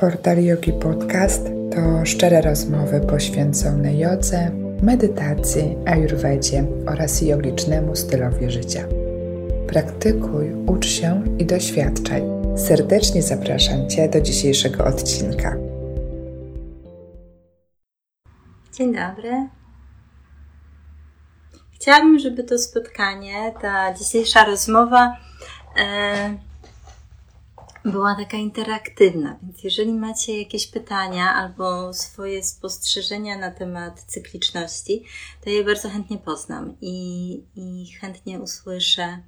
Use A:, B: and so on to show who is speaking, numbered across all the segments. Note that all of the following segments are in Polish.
A: Portal Yogi Podcast to szczere rozmowy poświęcone jodze, medytacji, ayurvedzie oraz jogicznemu stylowi życia. Praktykuj, ucz się i doświadczaj. Serdecznie zapraszam Cię do dzisiejszego odcinka.
B: Dzień dobry. Chciałabym, żeby to spotkanie, ta dzisiejsza rozmowa e, była taka interaktywna, więc jeżeli macie jakieś pytania albo swoje spostrzeżenia na temat cykliczności, to je bardzo chętnie poznam i, i chętnie usłyszę,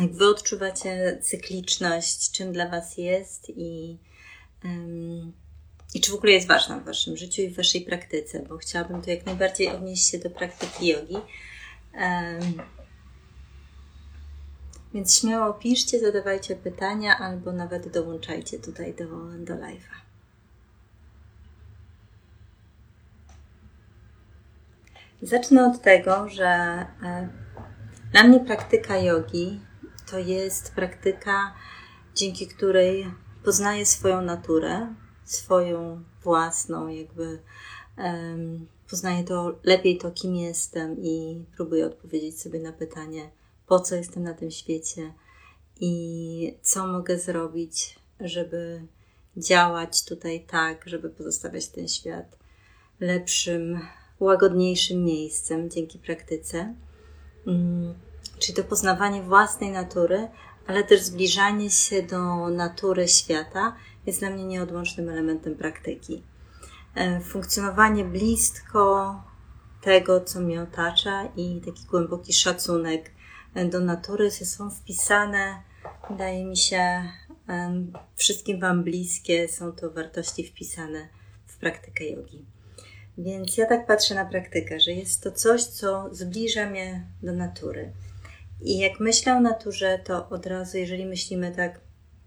B: jak Wy odczuwacie cykliczność, czym dla Was jest i, um, i czy w ogóle jest ważna w Waszym życiu i w Waszej praktyce, bo chciałabym to jak najbardziej odnieść się do praktyki jogi. Um, więc śmiało piszcie, zadawajcie pytania albo nawet dołączajcie tutaj do, do live'a. Zacznę od tego, że e, dla mnie praktyka jogi to jest praktyka, dzięki której poznaję swoją naturę, swoją własną, jakby um, poznaję to lepiej to, kim jestem i próbuję odpowiedzieć sobie na pytanie, po co jestem na tym świecie i co mogę zrobić, żeby działać tutaj tak, żeby pozostawiać ten świat lepszym, łagodniejszym miejscem dzięki praktyce. Mm, czyli to poznawanie własnej natury, ale też zbliżanie się do natury świata jest dla mnie nieodłącznym elementem praktyki. E, funkcjonowanie blisko tego, co mnie otacza i taki głęboki szacunek do natury są wpisane, wydaje mi się, wszystkim Wam bliskie są to wartości wpisane w praktykę jogi. Więc ja tak patrzę na praktykę, że jest to coś, co zbliża mnie do natury. I jak myślę o naturze, to od razu, jeżeli myślimy tak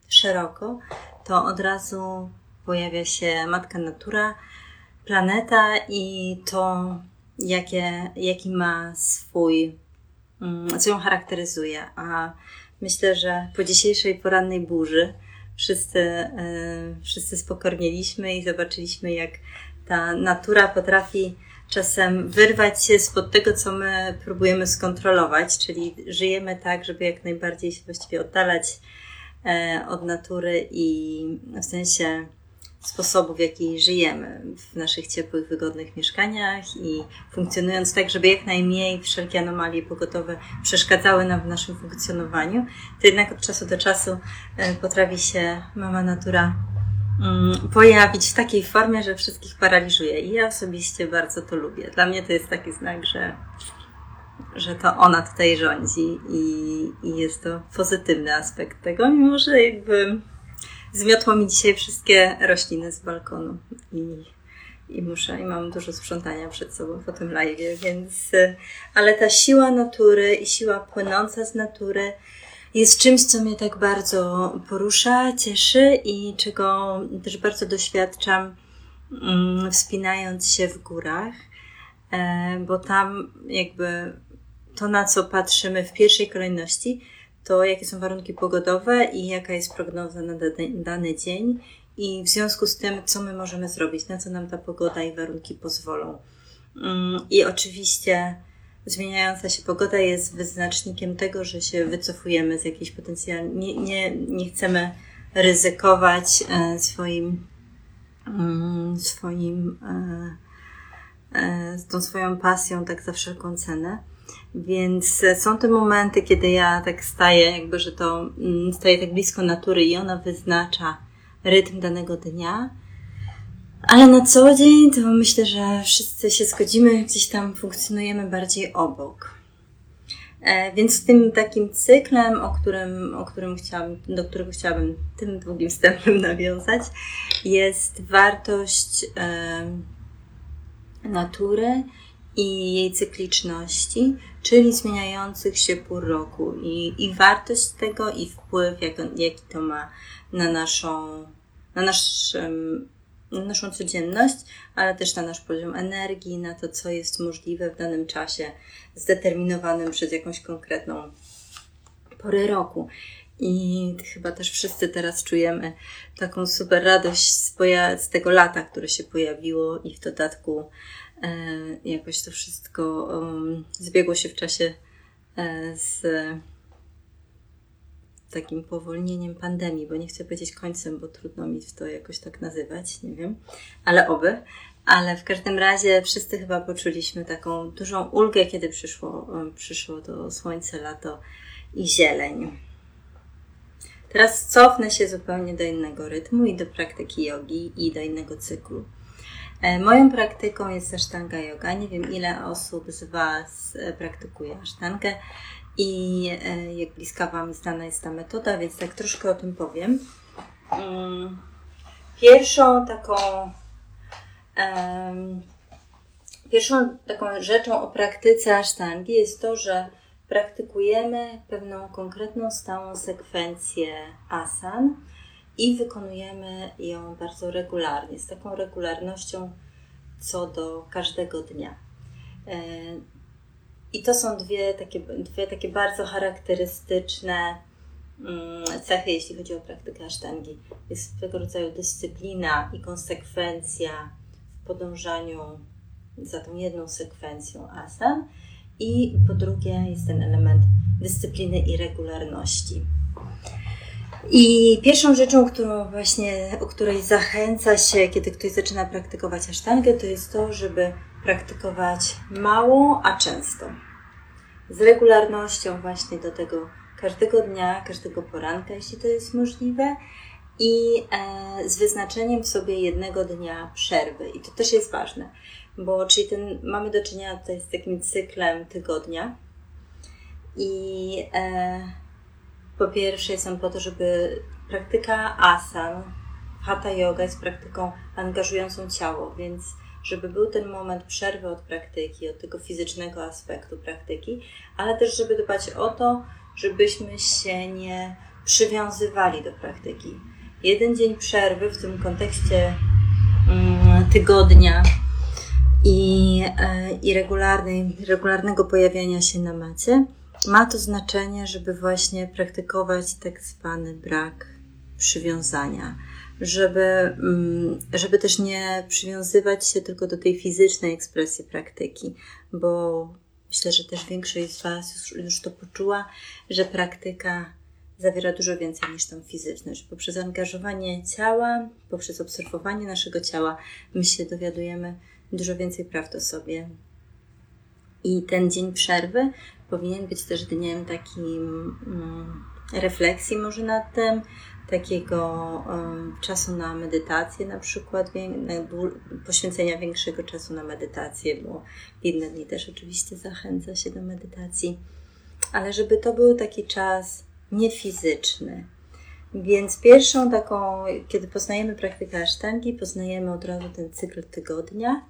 B: szeroko, to od razu pojawia się matka natura, planeta i to, jakie, jaki ma swój co ją charakteryzuje. A myślę, że po dzisiejszej porannej burzy wszyscy, e, wszyscy spokornieliśmy i zobaczyliśmy, jak ta natura potrafi czasem wyrwać się spod tego, co my próbujemy skontrolować, czyli żyjemy tak, żeby jak najbardziej się właściwie oddalać e, od natury i w sensie sposobu, w jaki żyjemy w naszych ciepłych, wygodnych mieszkaniach i funkcjonując tak, żeby jak najmniej wszelkie anomalie pogotowe przeszkadzały nam w naszym funkcjonowaniu, to jednak od czasu do czasu e, potrafi się mama natura mm, pojawić w takiej formie, że wszystkich paraliżuje. I ja osobiście bardzo to lubię. Dla mnie to jest taki znak, że, że to ona tutaj rządzi i, i jest to pozytywny aspekt tego, mimo że jakby zmiotło mi dzisiaj wszystkie rośliny z balkonu i, i muszę, i mam dużo sprzątania przed sobą po tym live, więc, ale ta siła natury i siła płynąca z natury jest czymś, co mnie tak bardzo porusza, cieszy i czego też bardzo doświadczam, mm, wspinając się w górach, e, bo tam jakby to, na co patrzymy w pierwszej kolejności, to jakie są warunki pogodowe i jaka jest prognoza na dany dzień i w związku z tym, co my możemy zrobić, na co nam ta pogoda i warunki pozwolą. Mm, I oczywiście zmieniająca się pogoda jest wyznacznikiem tego, że się wycofujemy z jakiejś potencjalnej, nie, nie, nie chcemy ryzykować e, swoim, mm, swoim, e, e, tą swoją pasją tak za wszelką cenę. Więc są te momenty, kiedy ja tak staję, jakby, że to mm, staję tak blisko natury i ona wyznacza rytm danego dnia. Ale na co dzień to myślę, że wszyscy się zgodzimy, gdzieś tam funkcjonujemy bardziej obok. E, więc tym takim cyklem, o którym, o którym chciałam, do którego chciałabym tym długim wstępem nawiązać, jest wartość e, natury i jej cykliczności, czyli zmieniających się pór roku i, i wartość tego i wpływ, jak, jaki to ma na naszą, na, naszym, na naszą codzienność, ale też na nasz poziom energii, na to, co jest możliwe w danym czasie, zdeterminowanym przez jakąś konkretną porę roku. I chyba też wszyscy teraz czujemy taką super radość z, z tego lata, które się pojawiło, i w dodatku jakoś to wszystko zbiegło się w czasie e, z takim powolnieniem pandemii, bo nie chcę powiedzieć końcem, bo trudno mi to jakoś tak nazywać, nie wiem, ale oby. Ale w każdym razie wszyscy chyba poczuliśmy taką dużą ulgę, kiedy przyszło, przyszło to słońce, lato i zieleń. Teraz cofnę się zupełnie do innego rytmu i do praktyki jogi i do innego cyklu. E, moją praktyką jest asztanga yoga. Nie wiem, ile osób z Was e, praktykuje asztangę i e, jak bliska Wam znana jest ta metoda, więc tak troszkę o tym powiem. Mm, pierwszą taką pierwszą taką rzeczą o praktyce asztangi jest to, że praktykujemy pewną konkretną stałą sekwencję asan i wykonujemy ją bardzo regularnie, z taką regularnością co do każdego dnia. E, I to są dwie takie, dwie takie bardzo charakterystyczne mm, cechy, jeśli chodzi o praktykę asztangi. Jest swego rodzaju dyscyplina i konsekwencja w podążaniu za tą jedną sekwencją asan i po drugie jest ten element dyscypliny i regularności. I pierwszą rzeczą, którą właśnie, o której zachęca się, kiedy ktoś zaczyna praktykować asztangę, to jest to, żeby praktykować mało, a często. Z regularnością właśnie do tego każdego dnia, każdego poranka, jeśli to jest możliwe, i e, z wyznaczeniem sobie jednego dnia przerwy. I to też jest ważne bo czyli ten, mamy do czynienia tutaj z takim cyklem tygodnia i e, po pierwsze jestem po to, żeby praktyka asan, hatha yoga jest praktyką angażującą ciało, więc żeby był ten moment przerwy od praktyki, od tego fizycznego aspektu praktyki, ale też żeby dbać o to, żebyśmy się nie przywiązywali do praktyki. Jeden dzień przerwy w tym kontekście mm, tygodnia i, e, i regularnej, regularnego pojawiania się na macie, ma to znaczenie, żeby właśnie praktykować tak zwany brak przywiązania, żeby, mm, żeby też nie przywiązywać się tylko do tej fizycznej ekspresji praktyki, bo myślę, że też większość z Was już, już to poczuła, że praktyka zawiera dużo więcej niż tą fizyczność. Poprzez angażowanie ciała, poprzez obserwowanie naszego ciała, my się dowiadujemy, dużo więcej prawd o sobie. I ten dzień przerwy powinien być też dniem takim um, refleksji może nad tym, takiego czasu na medytację na przykład, poświęcenia większego czasu na medytację, bo inne dni też oczywiście zachęca się do medytacji, ale żeby to był taki czas niefizyczny. Więc pierwszą taką, kiedy poznajemy praktykę asztangi, poznajemy od razu ten cykl tygodnia,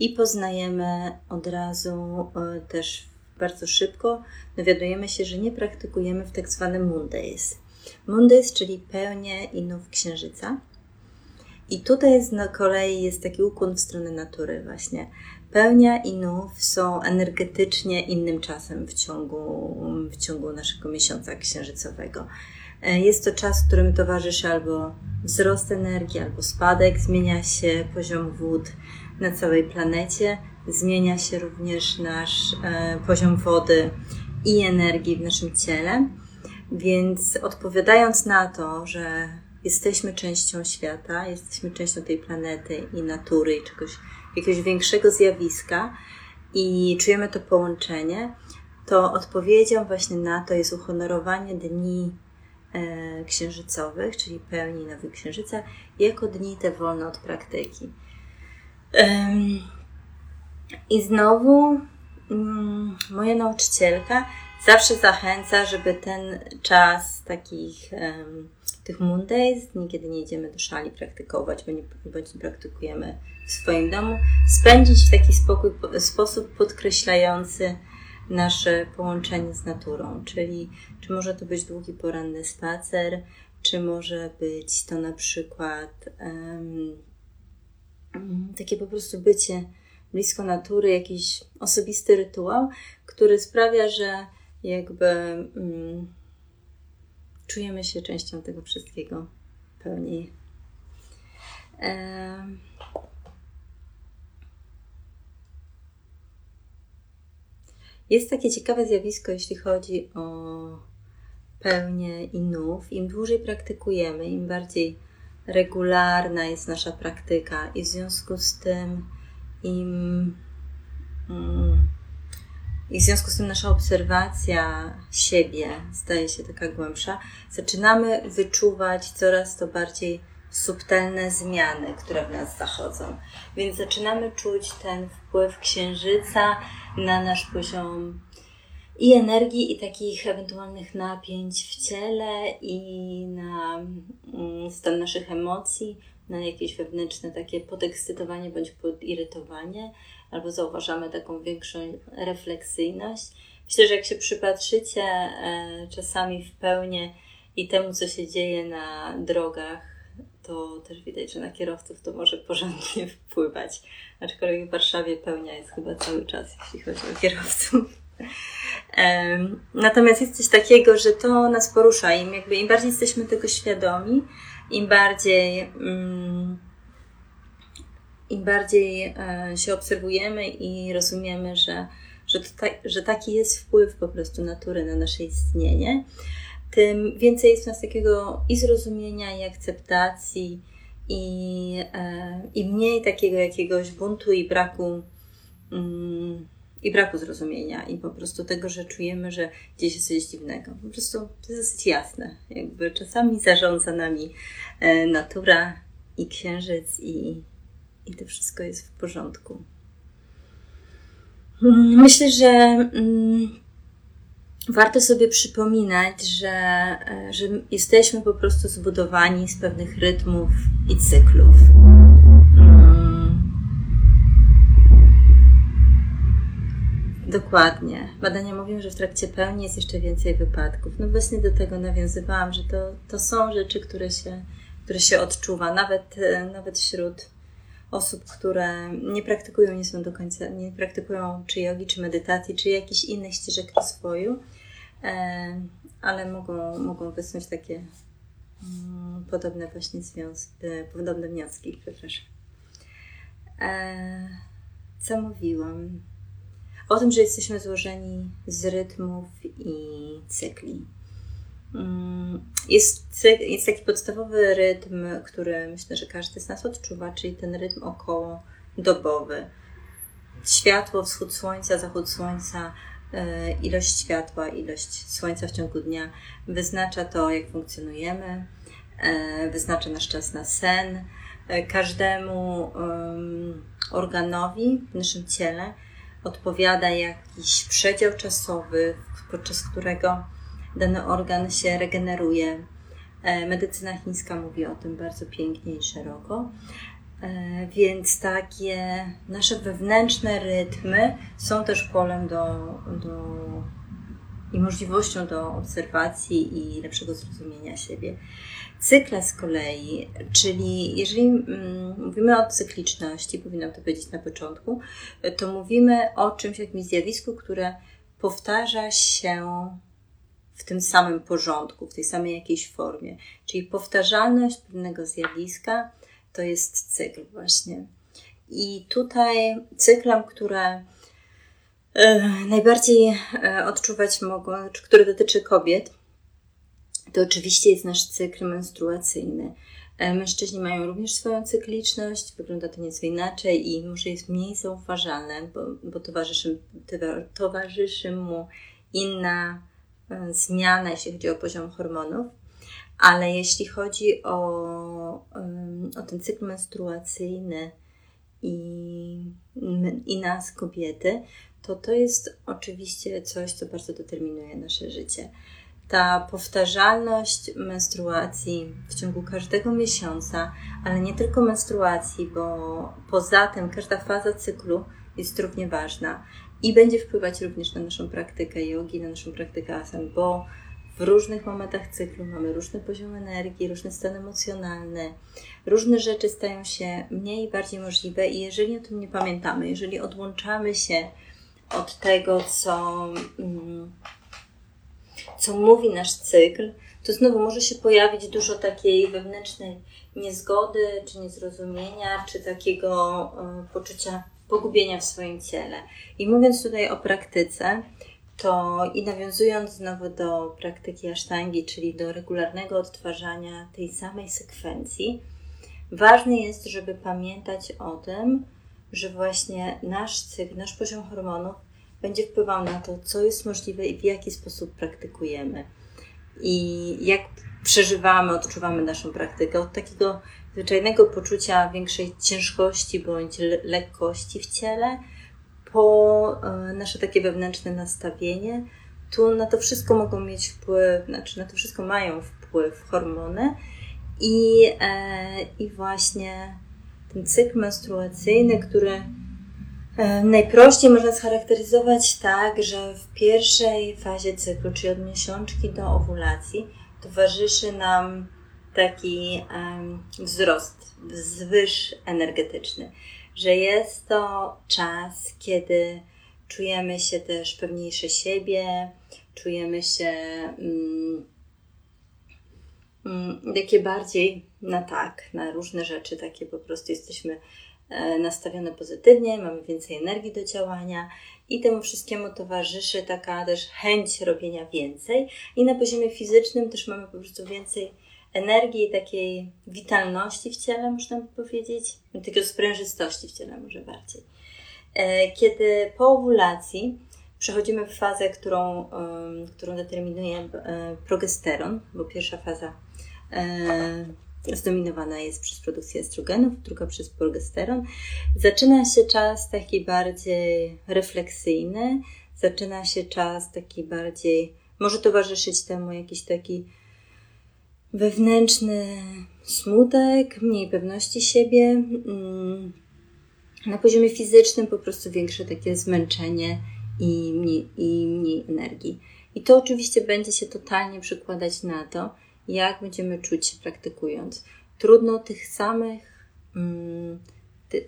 B: i poznajemy od razu e, też bardzo szybko, dowiadujemy się, że nie praktykujemy w tak zwanym Mondays. Mondays, czyli pełnię i nów księżyca. I tutaj jest na kolei jest taki ukłon w stronę natury właśnie. Pełnia i nów są energetycznie innym czasem w ciągu, w ciągu naszego miesiąca księżycowego. E, jest to czas, którym towarzyszy albo wzrost energii, albo spadek, zmienia się poziom wód, na całej planecie. Zmienia się również nasz e, poziom wody i energii w naszym ciele. Więc odpowiadając na to, że jesteśmy częścią świata, jesteśmy częścią tej planety i natury i czegoś, jakiegoś większego zjawiska i czujemy to połączenie, to odpowiedzią właśnie na to jest uhonorowanie dni e, księżycowych, czyli pełni nowy księżyca, jako dni te wolne od praktyki. I znowu mm, moja nauczycielka zawsze zachęca, żeby ten czas takich tych Mondays, kiedy nie idziemy do szali praktykować, bo nie, bądź nie praktykujemy w swoim domu, spędzić w taki spokój, sposób podkreślający nasze połączenie z naturą. Czyli czy może to być długi poranny spacer, czy może być to na przykład um, takie po prostu bycie blisko natury, jakiś osobisty rytuał, który sprawia, że jakby mm, czujemy się częścią tego wszystkiego pełniej. Jest takie ciekawe zjawisko, jeśli chodzi o pełnię i nów. Im dłużej praktykujemy, im bardziej regularna jest nasza praktyka, i w związku z tym, im. Mm, i w związku z tym nasza obserwacja siebie staje się taka głębsza, zaczynamy wyczuwać coraz to bardziej subtelne zmiany, które w nas zachodzą. Więc zaczynamy czuć ten wpływ księżyca na nasz poziom i energii, i takich ewentualnych napięć w ciele, i na mm, stan naszych emocji, na jakieś wewnętrzne takie podekscytowanie bądź podirytowanie, albo zauważamy taką większą refleksyjność. Myślę, że jak się przypatrzycie e, czasami w pełni i temu, co się dzieje na drogach, to też widać, że na kierowców to może porządnie wpływać. Aczkolwiek w Warszawie pełnia jest chyba cały czas, jeśli chodzi o kierowców. Natomiast jest coś takiego, że to nas porusza. Im, jakby, im bardziej jesteśmy tego świadomi, im bardziej, mm, im bardziej e, się obserwujemy i rozumiemy, że, że, ta, że taki jest wpływ po prostu natury na nasze istnienie, tym więcej jest w nas takiego i zrozumienia, i akceptacji, i, e, i mniej takiego jakiegoś buntu i braku. Mm, i braku zrozumienia i po prostu tego, że czujemy, że gdzieś jest coś dziwnego. Po prostu to jest dosyć jasne. Jakby czasami zarządza nami e, natura i księżyc i, i to wszystko jest w porządku. Mm, myślę, że mm, warto sobie przypominać, że, e, że jesteśmy po prostu zbudowani z pewnych rytmów i cyklów. Dokładnie. Badania mówią, że w trakcie pełni jest jeszcze więcej wypadków. No właśnie do tego nawiązywałam, że to, to są rzeczy, które się, które się odczuwa, nawet, e, nawet wśród osób, które nie praktykują, nie są do końca, nie praktykują czy jogi, czy medytacji, czy jakichś innych ścieżek rozwoju, e, ale mogą, mogą wysnuć takie mm, podobne właśnie związki, e, podobne wnioski, przepraszam. Co mówiłam? O tym, że jesteśmy złożeni z rytmów i cykli. Mm, jest, jest taki podstawowy rytm, który myślę, że każdy z nas odczuwa, czyli ten rytm około dobowy. Światło, wschód słońca, zachód słońca, e, ilość światła, ilość słońca w ciągu dnia wyznacza to, jak funkcjonujemy, e, wyznacza nasz czas na sen. E, każdemu organowi w naszym ciele odpowiada jakiś przedział czasowy, podczas którego dany organ się regeneruje. E, medycyna chińska mówi o tym bardzo pięknie i szeroko. E, więc takie nasze wewnętrzne rytmy są też polem do, do i możliwością do obserwacji i lepszego zrozumienia siebie. Cykle z kolei, czyli jeżeli mm, mówimy o cykliczności, powinnam to powiedzieć na początku, to mówimy o czymś, jakimś zjawisku, które powtarza się w tym samym porządku, w tej samej jakiejś formie. Czyli powtarzalność pewnego zjawiska to jest cykl właśnie. I tutaj cyklem, które najbardziej e, odczuwać mogą, który dotyczy kobiet, to oczywiście jest nasz cykl menstruacyjny. E, mężczyźni mają również swoją cykliczność, wygląda to nieco inaczej i może jest mniej zauważalne, bo, bo towarzyszy, towarzyszy mu inna e, zmiana, jeśli chodzi o poziom hormonów. Ale jeśli chodzi o, o ten cykl menstruacyjny i, i nas, kobiety, to to jest oczywiście coś, co bardzo determinuje nasze życie. Ta powtarzalność menstruacji w ciągu każdego miesiąca, ale nie tylko menstruacji, bo poza tym każda faza cyklu jest równie ważna i będzie wpływać również na naszą praktykę jogi, na naszą praktykę asan, bo w różnych momentach cyklu mamy różny poziom energii, różny stan emocjonalny, różne rzeczy stają się mniej i bardziej możliwe i jeżeli o tym nie pamiętamy, jeżeli odłączamy się od tego, co. Mm, co mówi nasz cykl, to znowu może się pojawić dużo takiej wewnętrznej niezgody, czy niezrozumienia, czy takiego y, poczucia pogubienia w swoim ciele. I mówiąc tutaj o praktyce, to i nawiązując znowu do praktyki asztangi, czyli do regularnego odtwarzania tej samej sekwencji, ważne jest, żeby pamiętać o tym, że właśnie nasz cykl, nasz poziom hormonów będzie wpływał na to, co jest możliwe i w jaki sposób praktykujemy. I jak przeżywamy, odczuwamy naszą praktykę. Od takiego zwyczajnego poczucia większej ciężkości bądź lekkości w ciele, po e, nasze takie wewnętrzne nastawienie. Tu na to wszystko mogą mieć wpływ, znaczy na to wszystko mają wpływ hormony i, e, i właśnie ten cykl menstruacyjny, który e, najprościej można scharakteryzować tak, że w pierwszej fazie cyklu, czyli od miesiączki do owulacji, towarzyszy nam taki wzrost, zwyż energetyczny że jest to czas, kiedy czujemy się też pewniejsze siebie, czujemy się mm, mm, takie bardziej na tak, na różne rzeczy, takie po prostu jesteśmy e, nastawione pozytywnie, mamy więcej energii do działania i temu wszystkiemu towarzyszy taka też chęć robienia więcej. I na poziomie fizycznym też mamy po prostu więcej energii, takiej witalności w ciele, można by powiedzieć, takiej sprężystości w ciele może bardziej. E, kiedy po owulacji przechodzimy w fazę, którą, którą determinuje e, progesteron, bo pierwsza faza zdominowana jest przez produkcję estrogenów, druga przez progesteron. Zaczyna się czas taki bardziej refleksyjny, zaczyna się czas taki bardziej, może towarzyszyć temu jakiś taki wewnętrzny smutek, mniej pewności siebie. Mm, na poziomie fizycznym po prostu większe takie zmęczenie i mniej, i mniej energii. I to oczywiście będzie się totalnie przekładać na to, jak będziemy czuć się praktykując. Trudno tych samych, mm,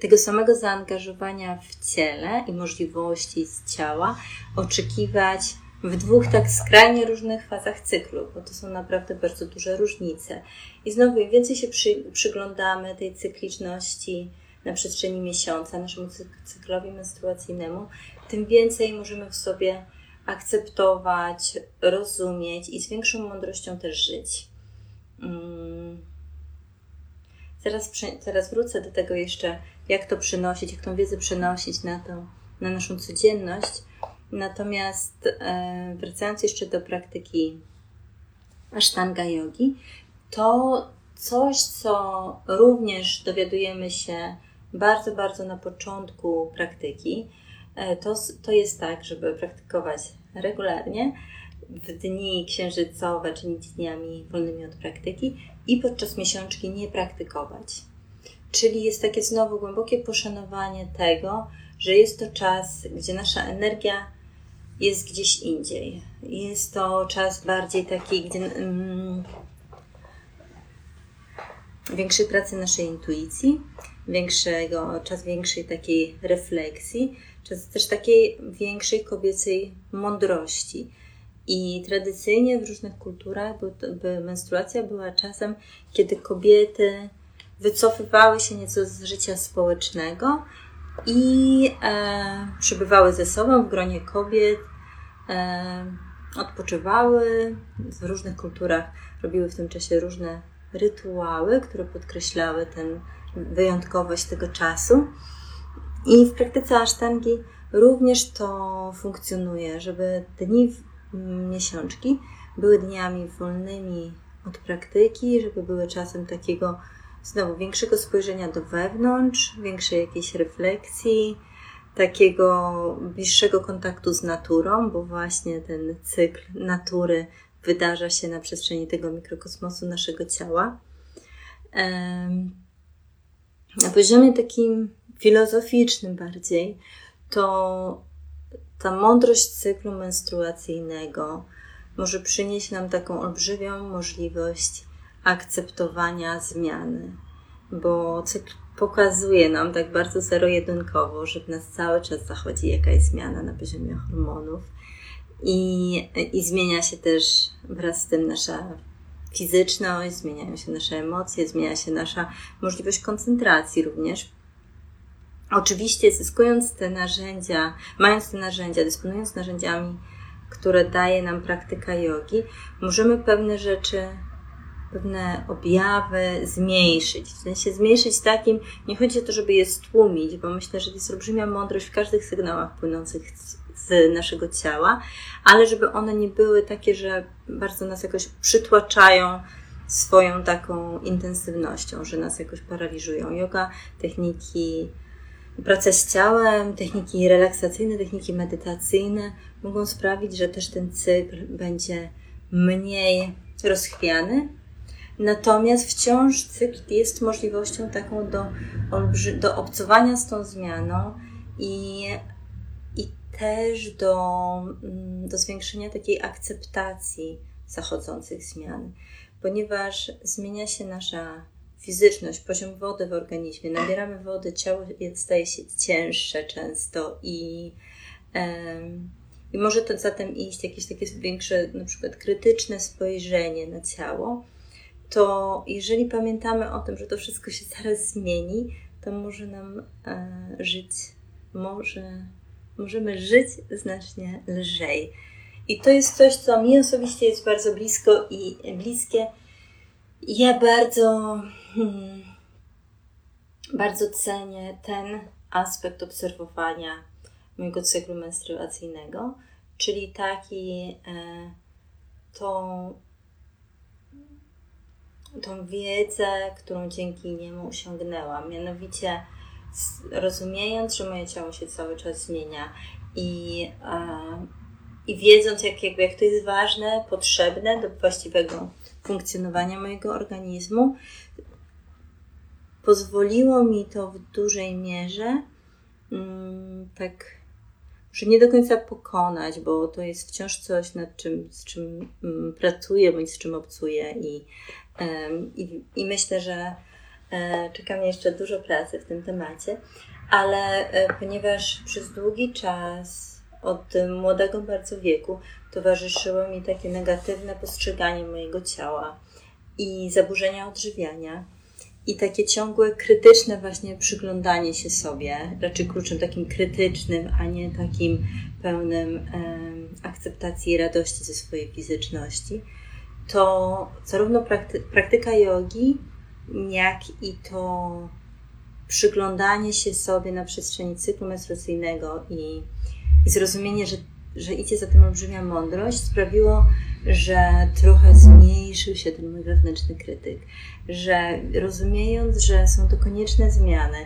B: tego samego zaangażowania w ciele i możliwości z ciała oczekiwać w dwóch tak skrajnie różnych fazach cyklu, bo to są naprawdę bardzo duże różnice. I znowu, im więcej się przy, przyglądamy tej cykliczności na przestrzeni miesiąca, naszemu cyklowi menstruacyjnemu, tym więcej możemy w sobie akceptować, rozumieć i z większą mądrością też żyć. Hmm. Zaraz, zaraz wrócę do tego jeszcze, jak to przynosić, jak tą wiedzę przenosić na, to, na naszą codzienność. Natomiast e, wracając jeszcze do praktyki Ashtanga yogi, to coś, co również dowiadujemy się bardzo, bardzo na początku praktyki, to, to jest tak, żeby praktykować regularnie w dni księżycowe, czyli dniami wolnymi od praktyki i podczas miesiączki nie praktykować. Czyli jest takie znowu głębokie poszanowanie tego, że jest to czas, gdzie nasza energia jest gdzieś indziej. Jest to czas bardziej taki, gdzie mm, większej pracy naszej intuicji, większego, czas większej takiej refleksji, czas też takiej większej kobiecej mądrości. I tradycyjnie w różnych kulturach by, by menstruacja była czasem, kiedy kobiety wycofywały się nieco z życia społecznego i e, przebywały ze sobą w gronie kobiet, e, odpoczywały. W różnych kulturach robiły w tym czasie różne rytuały, które podkreślały tę wyjątkowość tego czasu. I w praktyce asztangi również to funkcjonuje, żeby dni miesiączki były dniami wolnymi od praktyki, żeby były czasem takiego znowu większego spojrzenia do wewnątrz, większej jakiejś refleksji, takiego bliższego kontaktu z naturą, bo właśnie ten cykl natury wydarza się na przestrzeni tego mikrokosmosu naszego ciała. Na poziomie takim filozoficznym bardziej, to ta mądrość cyklu menstruacyjnego może przynieść nam taką olbrzymią możliwość akceptowania zmiany, bo cykl pokazuje nam tak bardzo zero-jedynkowo, że w nas cały czas zachodzi jakaś zmiana na poziomie hormonów i, i zmienia się też wraz z tym nasza fizyczność, zmieniają się nasze emocje, zmienia się nasza możliwość koncentracji również. Oczywiście zyskując te narzędzia, mając te narzędzia, dysponując narzędziami, które daje nam praktyka jogi, możemy pewne rzeczy pewne objawy zmniejszyć. W sensie zmniejszyć takim, nie chodzi o to, żeby je stłumić, bo myślę, że jest olbrzymia mądrość w każdych sygnałach płynących z naszego ciała, ale żeby one nie były takie, że bardzo nas jakoś przytłaczają swoją taką intensywnością, że nas jakoś paraliżują. Yoga, techniki, praca z ciałem, techniki relaksacyjne, techniki medytacyjne mogą sprawić, że też ten cykl będzie mniej rozchwiany, Natomiast wciąż cykl jest możliwością taką do, do obcowania z tą zmianą i, i też do, mm, do zwiększenia takiej akceptacji zachodzących zmian, ponieważ zmienia się nasza fizyczność, poziom wody w organizmie, nabieramy wody, ciało staje się cięższe często i, um, i może to zatem iść jakieś takie większe, na przykład krytyczne spojrzenie na ciało, to jeżeli pamiętamy o tym, że to wszystko się zaraz zmieni, to może nam e, żyć, może, możemy żyć znacznie lżej. I to jest coś, co mi osobiście jest bardzo blisko i bliskie. Ja bardzo, hmm, bardzo cenię ten aspekt obserwowania mojego cyklu menstruacyjnego, czyli taki e, tą tą wiedzę, którą dzięki niemu osiągnęłam. Mianowicie rozumiejąc, że moje ciało się cały czas zmienia i, e, i wiedząc, jak, jakby, jak to jest ważne, potrzebne do właściwego funkcjonowania mojego organizmu, pozwoliło mi to w dużej mierze mm, tak, że nie do końca pokonać, bo to jest wciąż coś, nad czym, z czym mm, pracuję bądź z czym obcuję i i, I, myślę, że e, czeka mnie jeszcze dużo pracy w tym temacie, ale e, ponieważ przez długi czas, od młodego bardzo wieku, towarzyszyło mi takie negatywne postrzeganie mojego ciała i zaburzenia odżywiania. I takie ciągłe, krytyczne właśnie przyglądanie się sobie, raczej kluczem takim krytycznym, a nie takim pełnym akceptacji i radości ze swojej fizyczności to zarówno prakty praktyka jogi, jak i to przyglądanie się sobie na przestrzeni cyklu menstruacyjnego i, i zrozumienie, że, że idzie za tym olbrzymia mądrość, sprawiło, że trochę zmniejszył się ten mój wewnętrzny krytyk. Że rozumiejąc, że są to konieczne zmiany,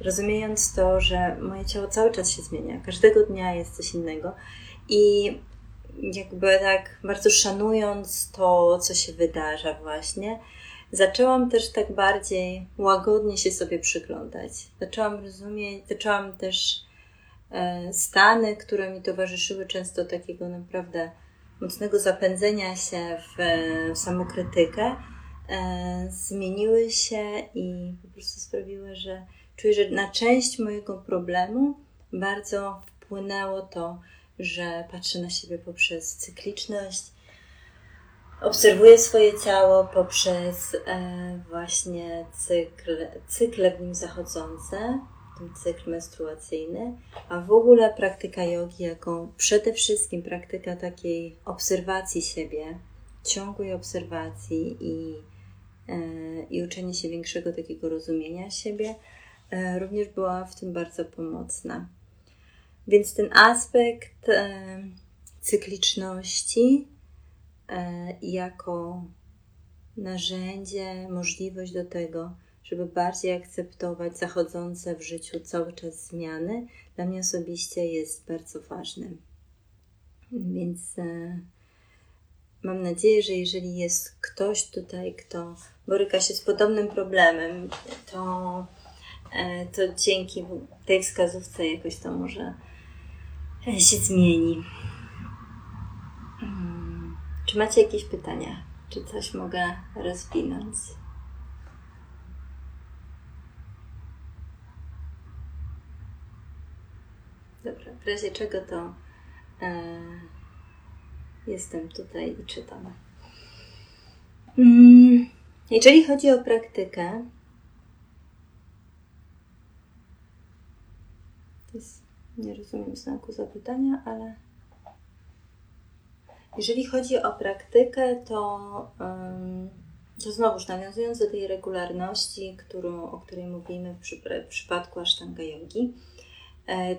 B: rozumiejąc to, że moje ciało cały czas się zmienia, każdego dnia jest coś innego i jakby tak bardzo szanując to, co się wydarza właśnie, zaczęłam też tak bardziej łagodnie się sobie przyglądać. Zaczęłam rozumieć, zaczęłam też stany, które mi towarzyszyły często takiego naprawdę mocnego zapędzenia się w, w samokrytykę, e, zmieniły się i po prostu sprawiły, że czuję, że na część mojego problemu bardzo wpłynęło to, że patrzę na siebie poprzez cykliczność, obserwuję swoje ciało poprzez e, właśnie cykl, cykle w nim zachodzące, ten cykl menstruacyjny, a w ogóle praktyka jogi jako przede wszystkim praktyka takiej obserwacji siebie, ciągłej obserwacji i, e, i uczenie się większego takiego rozumienia siebie, e, również była w tym bardzo pomocna. Więc ten aspekt e, cykliczności jako narzędzie, możliwość do tego, żeby bardziej akceptować zachodzące w życiu cały czas zmiany, dla mnie osobiście jest bardzo ważny. Więc e, mam nadzieję, że jeżeli jest ktoś tutaj, kto boryka się z podobnym problemem, to, e, to dzięki tej wskazówce jakoś to może się zmieni. Hmm. Czy macie jakieś pytania? Czy coś mogę rozwinąć? Dobra, w razie czego to e, jestem tutaj i czytam. Mm, jeżeli chodzi o praktykę, jest, nie rozumiem znaku zapytania, ale jeżeli chodzi o praktykę, to, to znowuż nawiązując do tej regularności, którą, o której mówimy w, przy, w przypadku Ashtanga Yogi e,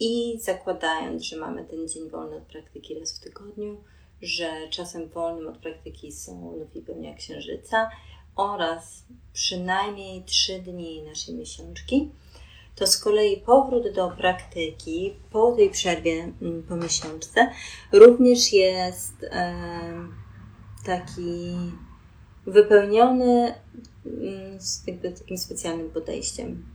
B: i zakładając, że mamy ten dzień wolny od praktyki raz w tygodniu, że czasem wolnym od praktyki są nowi pełnia księżyca oraz przynajmniej trzy dni naszej miesiączki, to z kolei powrót do praktyki po tej przerwie mm, po miesiączce również jest taki wypełniony mm, z jakby takim specjalnym podejściem.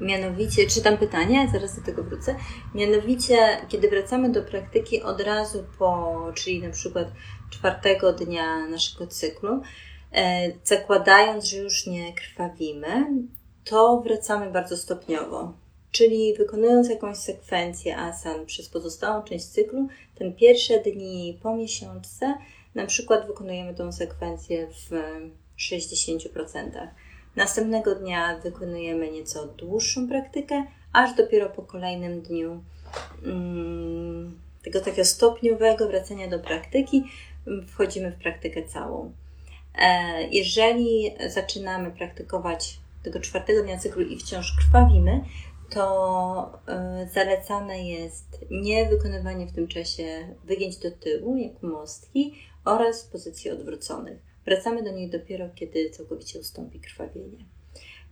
B: Mianowicie, czytam pytanie, zaraz do tego wrócę. Mianowicie, kiedy wracamy do praktyki od razu po, czyli na przykład czwartego dnia naszego cyklu, e, zakładając, że już nie krwawimy, to wracamy bardzo stopniowo. Czyli wykonując jakąś sekwencję asan przez pozostałą część cyklu, ten pierwsze dni po miesiączce, na przykład wykonujemy tą sekwencję w 60%. Następnego dnia wykonujemy nieco dłuższą praktykę, aż dopiero po kolejnym dniu mm, tego takiego stopniowego wracania do praktyki wchodzimy w praktykę całą. E, jeżeli zaczynamy praktykować tego czwartego dnia cyklu i wciąż krwawimy, to e, zalecane jest nie wykonywanie w tym czasie wygięć do tyłu, jak mostki, oraz pozycji odwróconych. Wracamy do niej dopiero, kiedy całkowicie ustąpi krwawienie.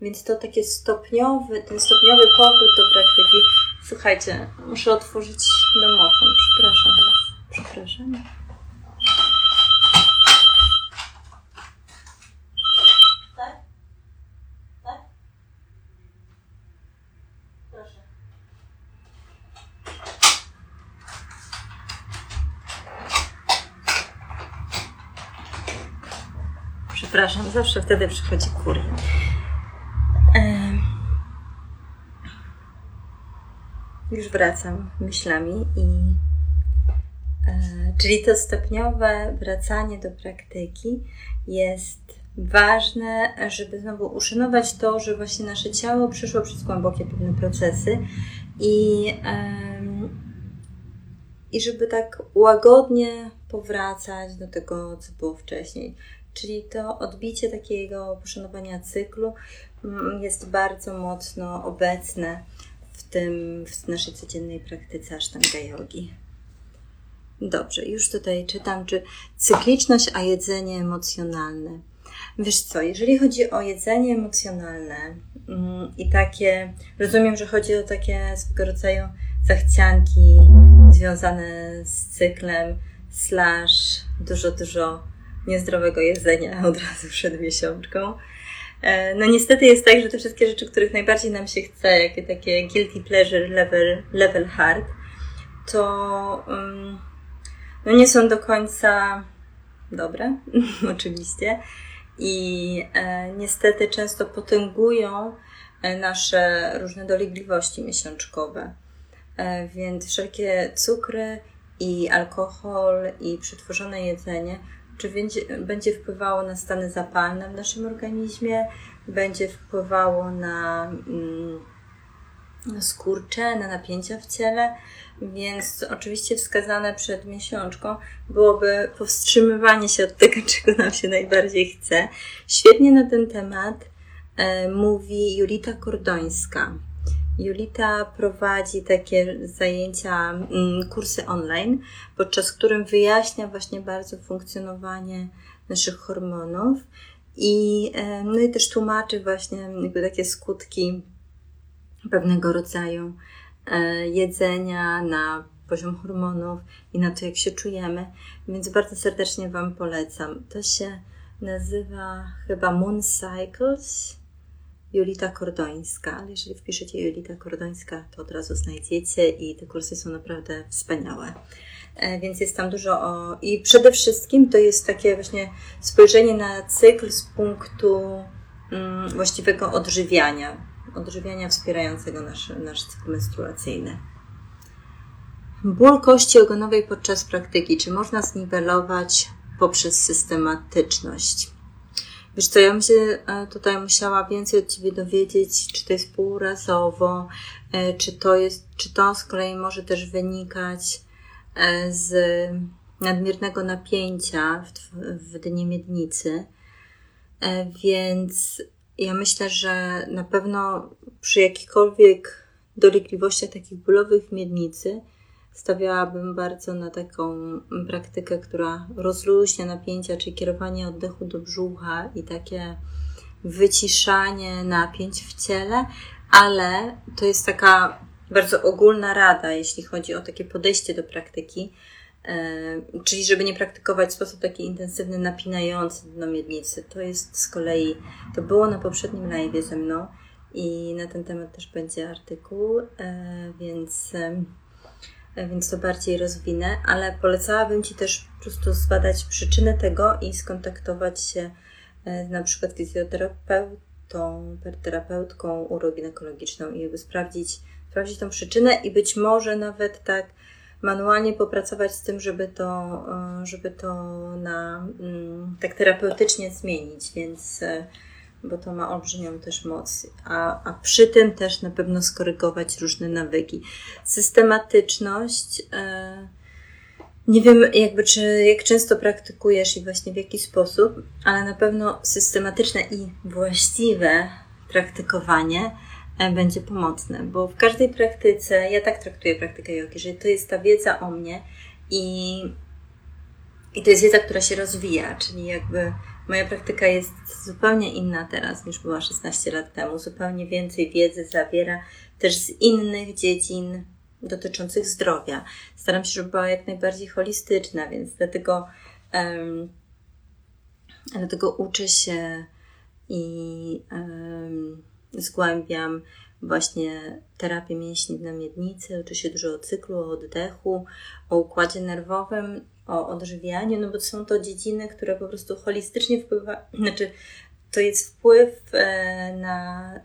B: Więc to takie stopniowy, ten stopniowy powrót do praktyki. Słuchajcie, muszę otworzyć domofon. Przepraszam Was. Przepraszam. Tak? Tak? Proszę. Przepraszam, zawsze wtedy przychodzi kurier. Już wracam myślami i e, czyli to stopniowe wracanie do praktyki jest ważne, żeby znowu uszanować to, że właśnie nasze ciało przeszło przez głębokie pewne procesy i, i żeby tak łagodnie powracać do tego, co było wcześniej. Czyli to odbicie takiego poszanowania cyklu mm, jest bardzo mocno obecne w tym, w naszej codziennej praktyce Ashtanga Yogi. Dobrze, już tutaj czytam, czy cykliczność, a jedzenie emocjonalne. Wiesz co, jeżeli chodzi o jedzenie emocjonalne mm, i takie, rozumiem, że chodzi o takie swego rodzaju zachcianki związane z cyklem, slash dużo, dużo niezdrowego jedzenia od razu przed miesiączką. E, no niestety jest tak, że te wszystkie rzeczy, których najbardziej nam się chce, jakie takie guilty pleasure level, level hard, to um, no nie są do końca dobre, oczywiście. I e, niestety często potęgują e, nasze różne dolegliwości miesiączkowe. E, więc wszelkie cukry i alkohol i przetworzone jedzenie czy będzie, wpływało na stany zapalne w naszym organizmie, będzie wpływało na, mm, na skurcze, na napięcia w ciele, więc oczywiście wskazane przed miesiączką byłoby powstrzymywanie się od tego, czego nam się najbardziej chce. Świetnie na ten temat e, mówi Julita Kordońska. Julita prowadzi takie zajęcia, mm, kursy online, podczas którym wyjaśnia właśnie bardzo funkcjonowanie naszych hormonów i, e, no i też tłumaczy właśnie jakby takie skutki pewnego rodzaju e, jedzenia na poziom hormonów i na to, jak się czujemy, więc bardzo serdecznie Wam polecam. To się nazywa chyba Moon Cycles Julita Kordońska, ale jeżeli wpiszecie Julita Kordońska, to od razu znajdziecie i te kursy są naprawdę wspaniałe. E, więc jest tam dużo o. I przede wszystkim to jest takie właśnie spojrzenie na cykl z punktu mm, właściwego odżywiania. Odżywiania wspierającego nasz, nasz cykl menstruacyjny. ból kości ogonowej podczas praktyki, czy można zniwelować poprzez systematyczność? Wiesz co, ja bym się e, tutaj musiała więcej od Ciebie dowiedzieć, czy to jest półrazowo, e, czy to jest, czy to z kolei może też wynikać e, z nadmiernego napięcia w, w dnie miednicy. Więc ja myślę, że na pewno przy jakichkolwiek dolegliwościach takich bólowych w miednicy stawiałabym bardzo na taką praktykę, która rozluźnia napięcia, czyli kierowanie oddechu do brzucha i takie wyciszanie napięć w ciele, ale to jest taka bardzo ogólna rada, jeśli chodzi o takie podejście do praktyki, yy, czyli żeby nie praktykować w sposób taki intensywny, napinający dno miednicy. To jest z kolei, to było na poprzednim live ze mną i na ten temat też będzie artykuł, yy, więc więc to bardziej rozwinę, ale polecałabym Ci też po prostu zbadać przyczynę tego i skontaktować się e, na przykład fizjoterapeutą, terapeutką uroginekologiczną i jakby sprawdzić, sprawdzić tą przyczynę i być może nawet tak manualnie popracować z tym, żeby to, e, żeby to na, mm, tak terapeutycznie zmienić, więc e, bo to ma olbrzymią też moc, a, a przy tym też na pewno skorygować różne nawyki. Systematyczność. E, nie wiem, jakby czy jak często praktykujesz i właśnie w jaki sposób, ale na pewno systematyczne i właściwe praktykowanie e, będzie pomocne, bo w każdej praktyce, ja tak traktuję praktykę jogi, że to jest ta wiedza o mnie i, i to jest wiedza, która się rozwija, czyli jakby Moja praktyka jest zupełnie inna teraz niż była 16 lat temu. Zupełnie więcej wiedzy zawiera też z innych dziedzin dotyczących zdrowia. Staram się, żeby była jak najbardziej holistyczna, więc dlatego, um, dlatego uczę się i um, zgłębiam właśnie terapię mięśni na miednicy, uczę się dużo o cyklu, o oddechu, o układzie nerwowym o odżywianiu, no bo są to dziedziny, które po prostu holistycznie wpływają, znaczy to jest wpływ e, na,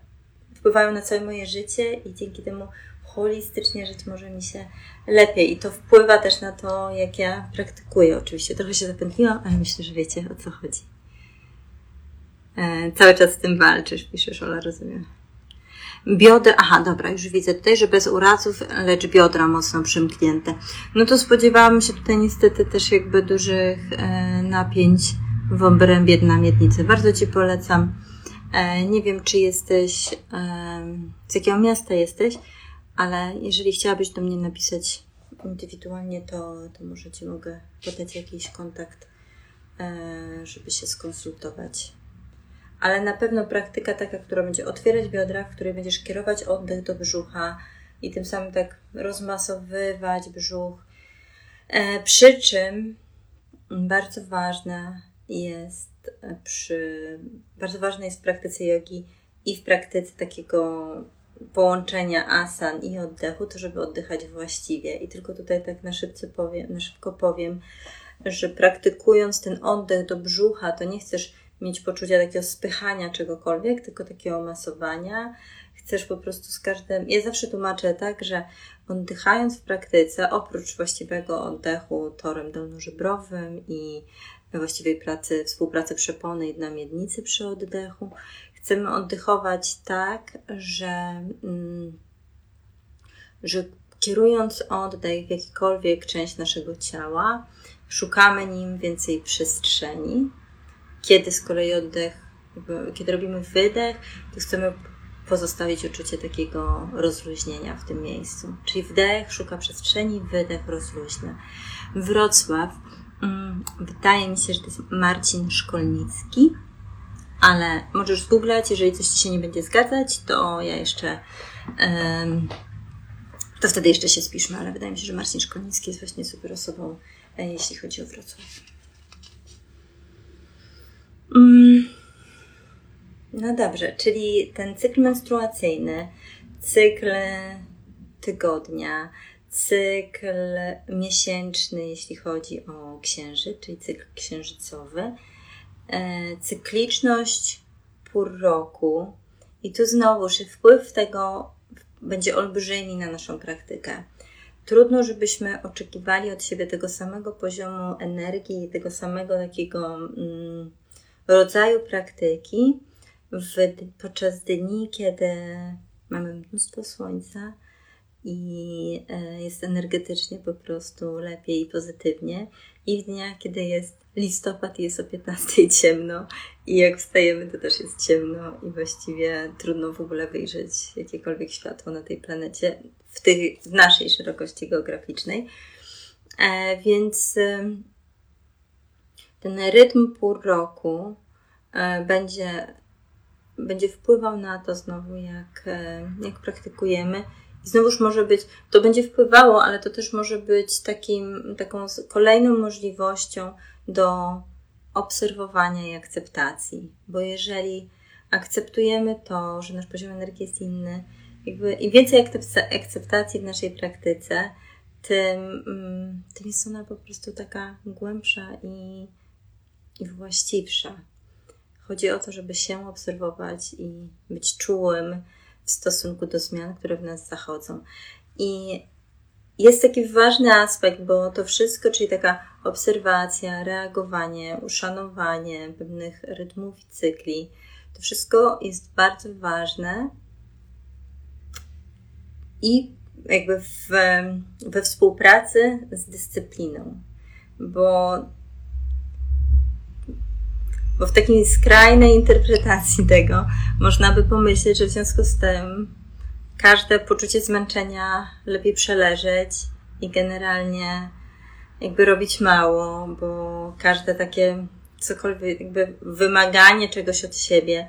B: wpływają na całe moje życie i dzięki temu holistycznie żyć może mi się lepiej i to wpływa też na to, jak ja praktykuję. Oczywiście trochę się zapętliłam, ale myślę, że wiecie o co chodzi. E, cały czas z tym walczysz, piszesz, Ola, rozumiem. Biodra, aha, dobra, już widzę tutaj, że bez urazów, lecz biodra mocno przymknięte. No to spodziewałam się tutaj niestety też jakby dużych e, napięć w obrębie dna miednicy. Bardzo Ci polecam. E, nie wiem, czy jesteś, e, z jakiego miasta jesteś, ale jeżeli chciałabyś do mnie napisać indywidualnie, to, to może Ci mogę podać jakiś kontakt, żeby się skonsultować ale na pewno praktyka taka, która będzie otwierać biodra, w której będziesz kierować oddech do brzucha i tym samym tak rozmasowywać brzuch. E, przy czym bardzo ważna jest e, przy, bardzo ważne jest w praktyce jogi i w praktyce takiego połączenia asan i oddechu, to żeby oddychać właściwie. I tylko tutaj tak na, powiem, na szybko powiem, że praktykując ten oddech do brzucha, to nie chcesz mieć poczucia takiego spychania czegokolwiek, tylko takiego masowania. Chcesz po prostu z każdym. Ja zawsze tłumaczę tak, że oddychając w praktyce, oprócz właściwego oddechu torem dolnożebrowym i właściwej pracy, współpracy przepony i dna miednicy przy oddechu, chcemy oddychować tak, że, mm, że kierując oddech w jakikolwiek część naszego ciała, szukamy nim więcej przestrzeni, kiedy z kolei oddech, kiedy robimy wydech, to chcemy pozostawić uczucie takiego rozluźnienia w tym miejscu. Czyli wdech szuka przestrzeni, wydech rozluźnia. Wrocław, mm, wydaje mi się, że to jest Marcin Szkolnicki, ale możesz zgooglać, jeżeli coś Ci się nie będzie zgadzać, to ja jeszcze to wtedy jeszcze się spiszmy, ale wydaje mi się, że Marcin Szkolnicki jest właśnie super osobą, e, jeśli chodzi o Wrocław. Mm. No dobrze, czyli ten cykl menstruacyjny, cykl tygodnia, cykl miesięczny, jeśli chodzi o księżyc, czyli cykl księżycowy, e, cykliczność pór roku. I tu znowuż wpływ tego będzie olbrzymi na naszą praktykę. trudno, żebyśmy oczekiwali od siebie tego samego poziomu energii, tego samego takiego mm, rodzaju praktyki w, podczas dni, kiedy mamy mnóstwo słońca i e, jest energetycznie po prostu lepiej i pozytywnie, i w dniach, kiedy jest listopad i jest o 15 ciemno i jak wstajemy, to też jest ciemno i właściwie trudno w ogóle wyjrzeć jakiekolwiek światło na tej planecie w, tych, w naszej szerokości geograficznej. E, więc ten rytm pół roku e, będzie, będzie wpływał na to znowu, jak, e, jak praktykujemy. I znowuż może być, to będzie wpływało, ale to też może być takim, taką kolejną możliwością do obserwowania i akceptacji. Bo jeżeli akceptujemy to, że nasz poziom energii jest inny, jakby im więcej akceptacji w naszej praktyce, tym, mm, tym jest ona po prostu taka głębsza i, i właściwsza. Chodzi o to, żeby się obserwować i być czułym w stosunku do zmian, które w nas zachodzą. I jest taki ważny aspekt, bo to wszystko, czyli taka obserwacja, reagowanie, uszanowanie pewnych rytmów i cykli, to wszystko jest bardzo ważne i jakby w, we współpracy z dyscypliną, bo, bo w takiej skrajnej interpretacji tego można by pomyśleć, że w związku z tym każde poczucie zmęczenia lepiej przeleżeć i generalnie jakby robić mało, bo każde takie cokolwiek, jakby wymaganie czegoś od siebie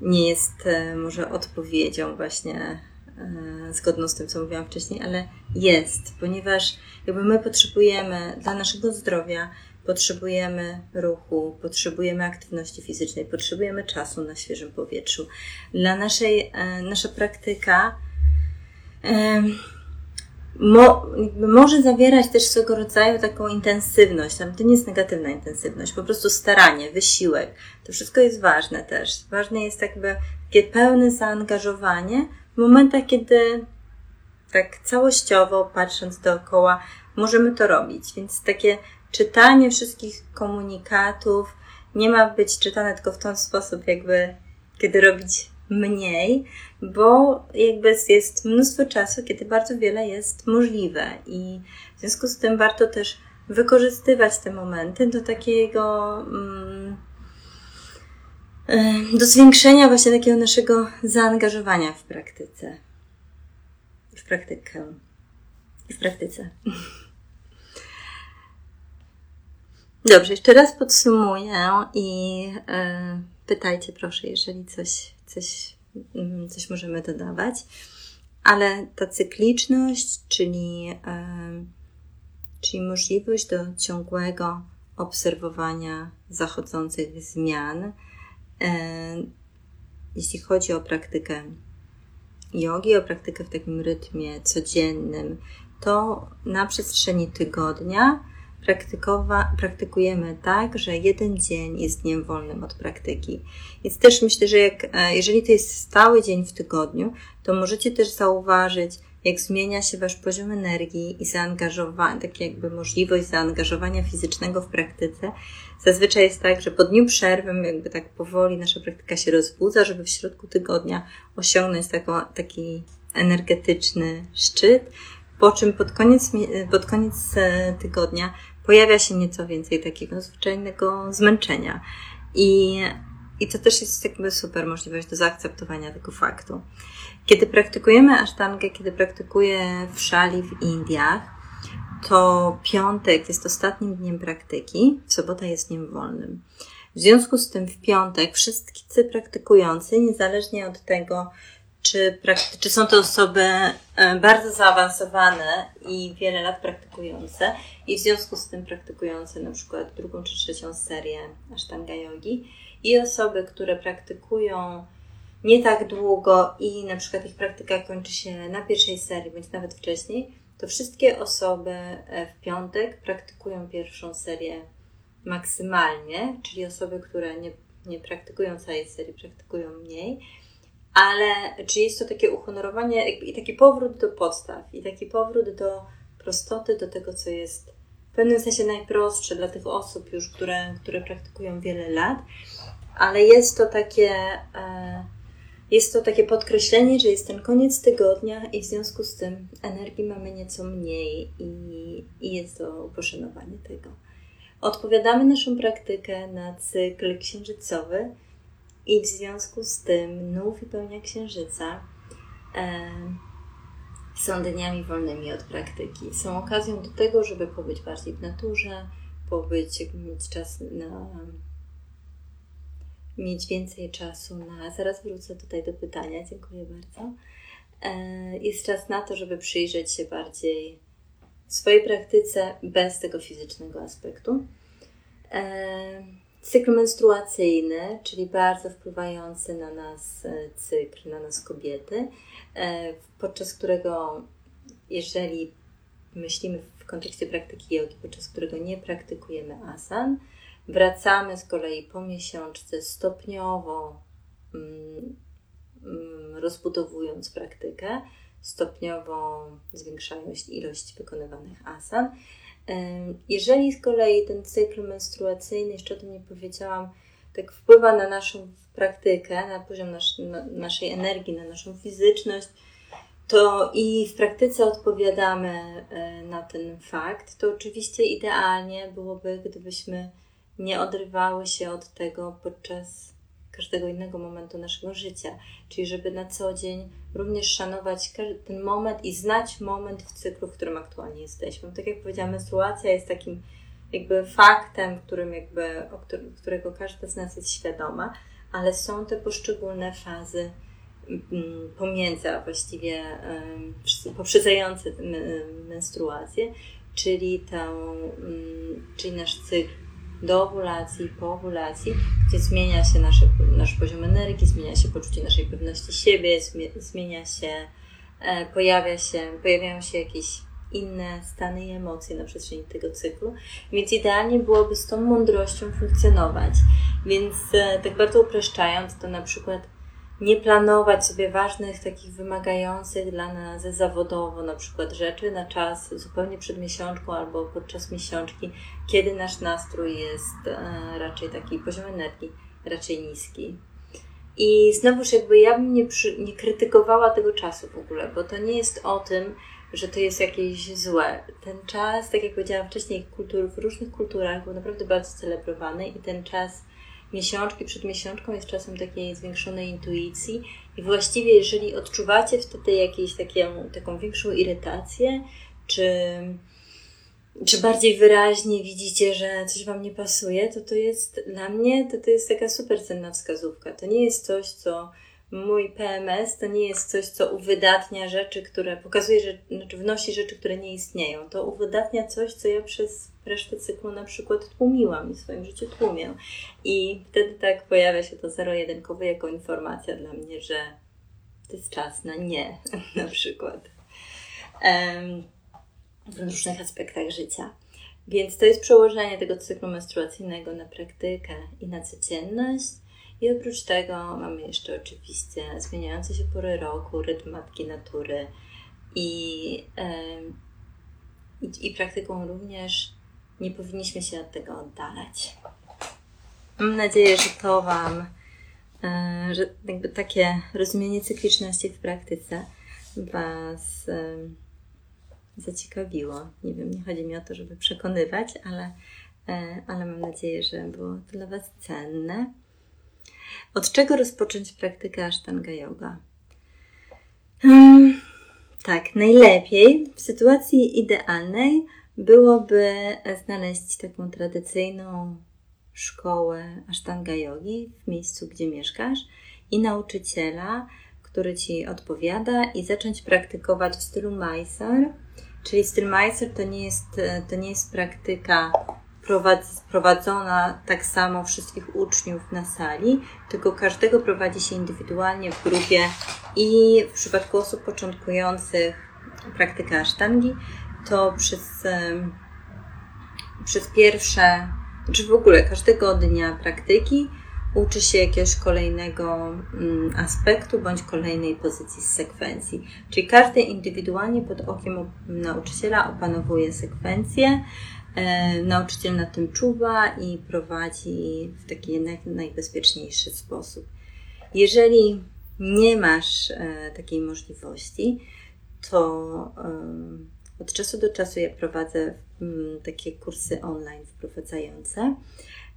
B: nie jest e, może odpowiedzią właśnie e, zgodną z tym, co mówiłam wcześniej, ale jest, ponieważ jakby my potrzebujemy dla naszego zdrowia, potrzebujemy ruchu, potrzebujemy aktywności fizycznej, potrzebujemy czasu na świeżym powietrzu. Dla naszej, e, nasza praktyka mo, może zawierać też swego rodzaju taką intensywność, ale to nie jest negatywna intensywność, po prostu staranie, wysiłek. To wszystko jest ważne też. Ważne jest jakby takie pełne zaangażowanie w momentach, kiedy tak całościowo, patrząc dookoła, możemy to robić. Więc takie czytanie wszystkich komunikatów nie ma być czytane tylko w ten sposób, jakby kiedy robić mniej, bo jakby jest mnóstwo czasu, kiedy bardzo wiele jest możliwe i w związku z tym warto też wykorzystywać te momenty do takiego mm, do zwiększenia właśnie takiego naszego zaangażowania w praktyce. W praktykę. W praktyce. Dobrze, jeszcze raz podsumuję i yy, pytajcie proszę, jeżeli coś coś, mm, coś możemy dodawać. Ale ta cykliczność, czyli, czyli możliwość do ciągłego obserwowania zachodzących zmian, jeśli chodzi o praktykę jogi, o praktykę w takim rytmie codziennym, to na przestrzeni tygodnia praktykujemy tak, że jeden dzień jest dniem wolnym od praktyki. Więc też myślę, że jak, e, jeżeli to jest stały dzień w tygodniu, to możecie też zauważyć, jak zmienia się Wasz poziom energii i zaangażowanie, tak jakby możliwość zaangażowania fizycznego w praktyce. Zazwyczaj jest tak, że po dniu przerwy jakby tak powoli nasza praktyka się rozbudza, żeby w środku tygodnia osiągnąć taką, taki energetyczny szczyt, po czym pod koniec, pod koniec e, tygodnia pojawia się nieco więcej takiego zwyczajnego zmęczenia. I, i to też jest jakby super możliwość do zaakceptowania tego faktu. Kiedy praktykujemy asztangę, kiedy praktykuję w szali w Indiach, to piątek jest ostatnim dniem praktyki, sobota jest dniem wolnym. W związku z tym w piątek wszyscy praktykujący, niezależnie od tego, czy, czy są to osoby e, bardzo zaawansowane i wiele lat praktykujące i w związku z tym praktykujące na przykład drugą czy trzecią serię Ashtanga Yogi i osoby, które praktykują nie tak długo i na przykład ich praktyka kończy się na pierwszej serii, bądź nawet wcześniej, to wszystkie osoby e, w piątek praktykują pierwszą serię maksymalnie, czyli osoby, które nie, nie praktykują całej serii, praktykują mniej ale czy jest to takie uhonorowanie i taki powrót do podstaw i taki powrót do prostoty, do tego, co jest w pewnym sensie najprostsze dla tych osób już, które, które praktykują wiele lat, ale jest to takie. E, jest to takie podkreślenie, że jest ten koniec tygodnia i w związku z tym energii mamy nieco mniej i, i jest to poszanowanie tego. Odpowiadamy naszą praktykę na cykl księżycowy i w związku z tym nów i pełnia księżyca e, są dniami wolnymi od praktyki. Są okazją do tego, żeby pobyć bardziej w naturze, pobyć, mieć czas na mieć więcej czasu na. Zaraz wrócę tutaj do pytania, dziękuję bardzo. E, jest czas na to, żeby przyjrzeć się bardziej swojej praktyce bez tego fizycznego aspektu. E, cykl menstruacyjny, czyli bardzo wpływający na nas e, cykl, na nas kobiety, podczas którego, jeżeli myślimy w kontekście praktyki jogi, podczas którego nie praktykujemy asan, Wracamy z kolei po miesiączce stopniowo mm, mm, rozbudowując praktykę, stopniowo zwiększając ilość wykonywanych asan. Jeżeli z kolei ten cykl menstruacyjny, jeszcze o tym nie powiedziałam, tak wpływa na naszą praktykę, na poziom nasz, na, naszej energii, na naszą fizyczność, to i w praktyce odpowiadamy e, na ten fakt, to oczywiście idealnie byłoby, gdybyśmy nie odrywały się od tego podczas każdego innego momentu naszego życia. Czyli, żeby na co dzień również szanować ten moment i znać moment w cyklu, w którym aktualnie jesteśmy. Tak jak powiedziałam, menstruacja jest takim jakby faktem, którym jakby, o którym, którego każda z nas jest świadoma, ale są te poszczególne fazy mm, pomiędzy, a właściwie poprzedzające menstruację, czyli, tą, mm, czyli nasz cykl do ovulacji, po ovulacji, gdzie zmienia się nasze, nasz poziom energii, zmienia się poczucie naszej pewności siebie, zmienia się, e, pojawia się, pojawiają się jakieś inne stany i emocje na przestrzeni tego cyklu, więc idealnie byłoby z tą mądrością funkcjonować. Więc e, tak bardzo upraszczając, to na przykład nie planować sobie ważnych, takich wymagających dla nas zawodowo na przykład rzeczy na czas zupełnie przed miesiączką albo podczas miesiączki, kiedy nasz nastrój jest e, raczej taki, poziom energii raczej niski. I znowuż jakby ja bym nie, przy, nie krytykowała tego czasu w ogóle, bo to nie jest o tym, że to jest jakieś złe. Ten czas, tak jak powiedziałam wcześniej, kultur, w różnych kulturach był naprawdę bardzo celebrowany i ten czas miesiączki przed miesiączką jest czasem takiej zwiększonej intuicji i właściwie jeżeli odczuwacie wtedy jakąś taką, taką większą irytację, czy, czy bardziej wyraźnie widzicie, że coś Wam nie pasuje, to to jest dla mnie to, to jest taka super cenna wskazówka. To nie jest coś, co mój PMS to nie jest coś, co uwydatnia rzeczy, które pokazuje, że znaczy wnosi rzeczy, które nie istnieją. To uwydatnia coś, co ja przez resztę cyklu na przykład tłumiłam i w swoim życiu tłumię. I wtedy tak pojawia się to zero-jedynkowe jako informacja dla mnie, że to jest czas na nie, na przykład. W różnych aspektach życia. Więc to jest przełożenie tego cyklu menstruacyjnego na praktykę i na codzienność. I oprócz tego mamy jeszcze oczywiście zmieniające się pory roku, rytm matki natury i, i, i praktyką również nie powinniśmy się od tego oddalać. Mam nadzieję, że to Wam, yy, że jakby takie rozumienie cykliczności w praktyce Was zaciekawiło. Nie wiem, nie chodzi mi o to, żeby przekonywać, ale, ale mam nadzieję, że było to dla Was cenne. Od czego rozpocząć praktykę Ashtanga Yoga? Hmm, tak, najlepiej w sytuacji idealnej byłoby znaleźć taką tradycyjną szkołę Ashtanga Yogi w miejscu, gdzie mieszkasz i nauczyciela, który Ci odpowiada i zacząć praktykować w stylu Mysore. Czyli styl Mysore to nie jest, to nie jest praktyka prowadzona tak samo wszystkich uczniów na sali, tylko każdego prowadzi się indywidualnie w grupie i w przypadku osób początkujących praktykę asztangi, to przez, przez pierwsze, czy w ogóle każdego dnia praktyki uczy się jakiegoś kolejnego mm, aspektu bądź kolejnej pozycji z sekwencji. Czyli każdy indywidualnie pod okiem nauczyciela opanowuje sekwencję. E, nauczyciel na tym czuwa i prowadzi w taki najbezpieczniejszy sposób. Jeżeli nie masz e, takiej możliwości, to e, od czasu do czasu ja prowadzę mm, takie kursy online wprowadzające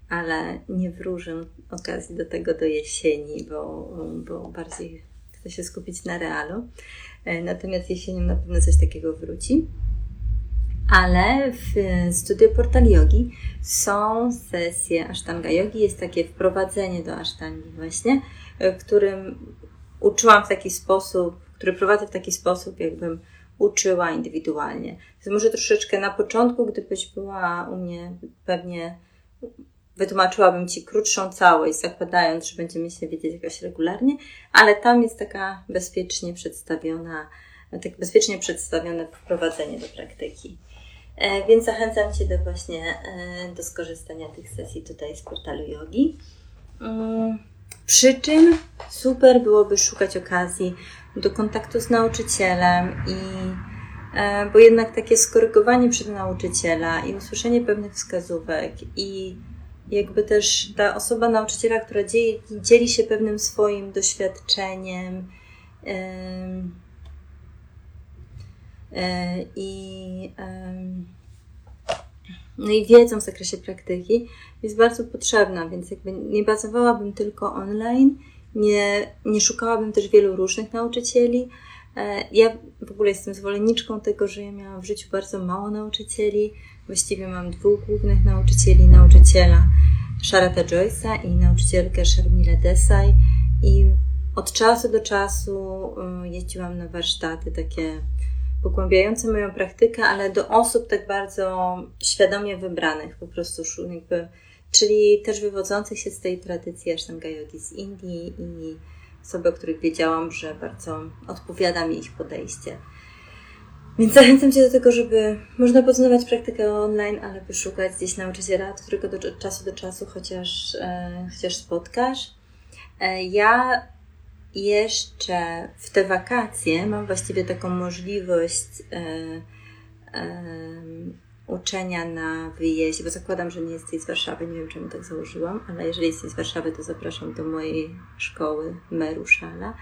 B: ale nie wróżę okazji do tego do jesieni, bo, bo bardziej chcę się skupić na realu. Natomiast jesienią na pewno coś takiego wróci. Ale w studiu Portal Yogi są sesje Ashtanga Yogi. Jest takie wprowadzenie do Ashtangi właśnie, w którym uczyłam w taki sposób, który prowadzę w taki sposób, jakbym uczyła indywidualnie. To może troszeczkę na początku, gdybyś była u mnie pewnie wytłumaczyłabym Ci krótszą całość, zakładając, że będziemy się widzieć jakoś regularnie, ale tam jest taka bezpiecznie przedstawiona, tak bezpiecznie przedstawione wprowadzenie do praktyki. E, więc zachęcam Cię do właśnie e, do skorzystania tych sesji tutaj z portalu yogi. Mm, przy czym super byłoby szukać okazji do kontaktu z nauczycielem i e, bo jednak takie skorygowanie przed nauczyciela i usłyszenie pewnych wskazówek i jakby też ta osoba nauczyciela, która dzieli, dzieli się pewnym swoim doświadczeniem i, yy, no i wiedzą w zakresie praktyki jest bardzo potrzebna, więc jakby nie bazowałabym tylko online, nie, nie szukałabym też wielu różnych nauczycieli. E, ja w ogóle jestem zwolenniczką tego, że ja miałam w życiu bardzo mało nauczycieli, Właściwie mam dwóch głównych nauczycieli, nauczyciela Sharata Joyce'a i nauczycielkę Sharmila Desai i od czasu do czasu jeździłam na warsztaty takie pogłębiające moją praktykę, ale do osób tak bardzo świadomie wybranych, po prostu jakby, czyli też wywodzących się z tej tradycji Ashtanga Yogi z Indii i osoby, o których wiedziałam, że bardzo odpowiada mi ich podejście. Więc zachęcam Cię do tego, żeby można poznawać praktykę online, ale by szukać gdzieś nauczyciela, którego do czasu do czasu chociaż, e, chociaż spotkasz. E, ja jeszcze w te wakacje mam właściwie taką możliwość e, e, uczenia na wyjeździe, bo zakładam, że nie jesteś z Warszawy, nie wiem czemu tak założyłam, ale jeżeli jesteś z Warszawy, to zapraszam do mojej szkoły Meruszala.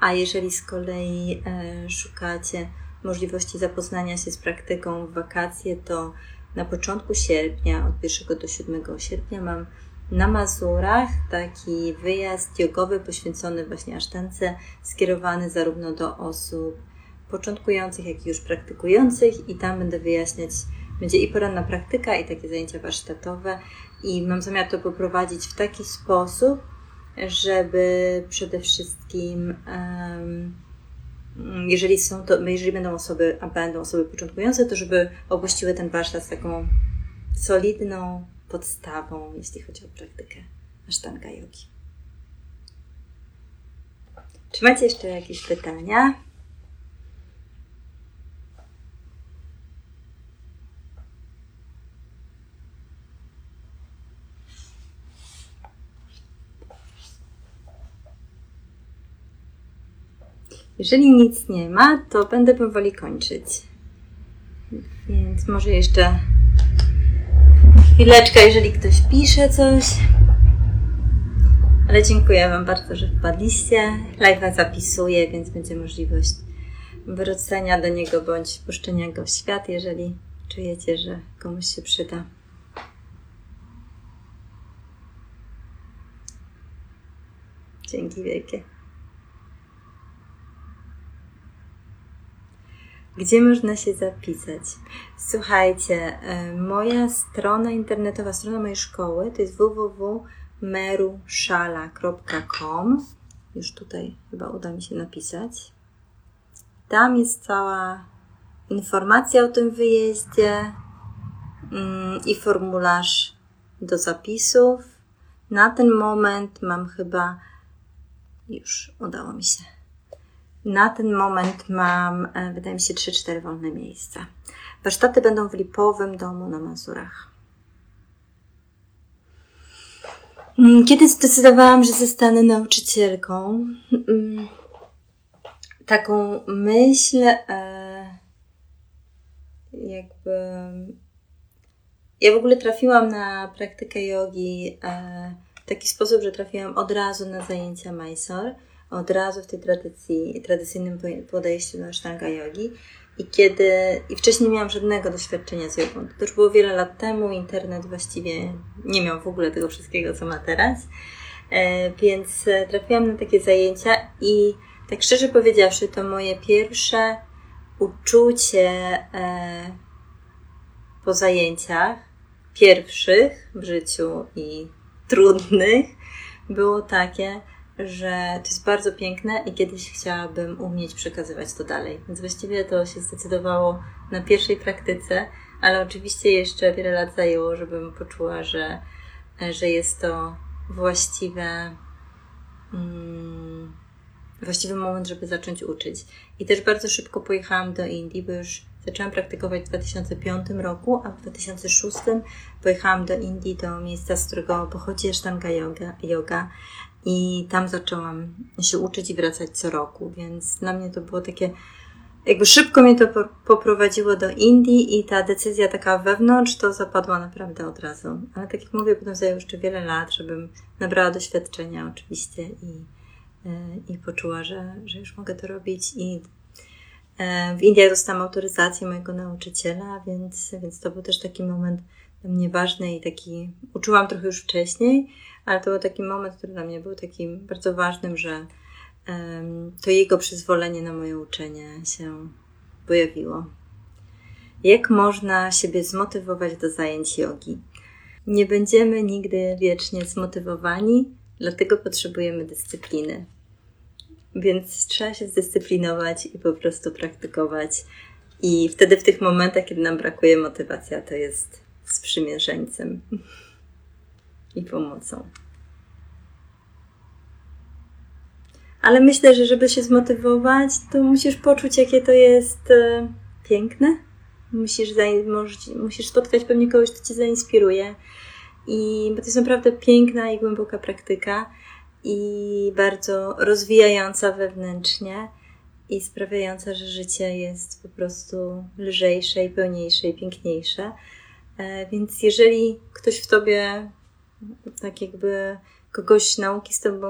B: A jeżeli z kolei e, szukacie możliwości zapoznania się z praktyką w wakacje, to na początku sierpnia, od 1 do 7 sierpnia mam na Mazurach taki wyjazd jogowy poświęcony właśnie asztance, skierowany zarówno do osób początkujących, jak i już praktykujących. I tam będę wyjaśniać, będzie i poranna praktyka i takie zajęcia warsztatowe. I mam zamiar to poprowadzić w taki sposób, żeby przede wszystkim um, jeżeli są to, jeżeli będą osoby, a będą osoby początkujące, to żeby opuściły ten warsztat z taką solidną podstawą, jeśli chodzi o praktykę Ashtanga Yogi. Czy macie jeszcze jakieś pytania? Jeżeli nic nie ma, to będę powoli kończyć. Więc może jeszcze chwileczkę, jeżeli ktoś pisze coś. Ale dziękuję Wam bardzo, że wpadliście. Live'a zapisuję, więc będzie możliwość wrócenia do niego bądź puszczenia go w świat, jeżeli czujecie, że komuś się przyda. Dzięki wielkie. Gdzie można się zapisać? Słuchajcie, e, moja strona internetowa, strona mojej szkoły to jest www.meruszala.com. Już tutaj chyba uda mi się napisać. Tam jest cała informacja o tym wyjeździe mm, i formularz do zapisów. Na ten moment mam chyba już udało mi się. Na ten moment mam, e, wydaje mi się, 3-4 wolne miejsca. Warsztaty będą w Lipowym domu na Mazurach. Mm, kiedy zdecydowałam, że zostanę nauczycielką, mm, taką myśl, e, jakby. Ja w ogóle trafiłam na praktykę jogi e, w taki sposób, że trafiłam od razu na zajęcia Mysore, od razu w tej tradycji, tradycyjnym podejściu do Ashtanga jogi. I kiedy, i wcześniej nie miałam żadnego doświadczenia z jogą. To już było wiele lat temu, internet właściwie nie miał w ogóle tego wszystkiego, co ma teraz. E, więc e, trafiłam na takie zajęcia i tak szczerze powiedziawszy, to moje pierwsze uczucie e, po zajęciach, pierwszych w życiu i trudnych, było takie, że to jest bardzo piękne i kiedyś chciałabym umieć przekazywać to dalej. Więc właściwie to się zdecydowało na pierwszej praktyce, ale oczywiście jeszcze wiele lat zajęło, żebym poczuła, że, że jest to właściwe, mm, właściwy moment, żeby zacząć uczyć. I też bardzo szybko pojechałam do Indii, bo już zaczęłam praktykować w 2005 roku, a w 2006 pojechałam do Indii, do miejsca, z którego pochodzi Ashtanga yoga, yoga i tam zaczęłam się uczyć i wracać co roku, więc dla mnie to było takie, jakby szybko mnie to poprowadziło do Indii i ta decyzja taka wewnątrz to zapadła naprawdę od razu. Ale tak jak mówię, potem zajęło jeszcze wiele lat, żebym nabrała doświadczenia oczywiście i, e, i poczuła, że, że już mogę to robić i e, w Indiach dostałam autoryzację mojego nauczyciela, więc, więc to był też taki moment dla mnie ważny i taki uczyłam trochę już wcześniej, ale to był taki moment, który dla mnie był takim bardzo ważnym, że um, to jego przyzwolenie na moje uczenie się pojawiło. Jak można siebie zmotywować do zajęć jogi? Nie będziemy nigdy wiecznie zmotywowani, dlatego potrzebujemy dyscypliny. Więc trzeba się zdyscyplinować i po prostu praktykować. I wtedy w tych momentach, kiedy nam brakuje motywacja, to jest sprzymierzeńcem i pomocą. Ale myślę, że żeby się zmotywować, to musisz poczuć, jakie to jest e, piękne. Musisz, musisz spotkać pewnie kogoś, kto cię zainspiruje. I bo to jest naprawdę piękna i głęboka praktyka i bardzo rozwijająca wewnętrznie i sprawiająca, że życie jest po prostu lżejsze i pełniejsze i piękniejsze. E, więc jeżeli ktoś w tobie tak jakby kogoś nauki z tobą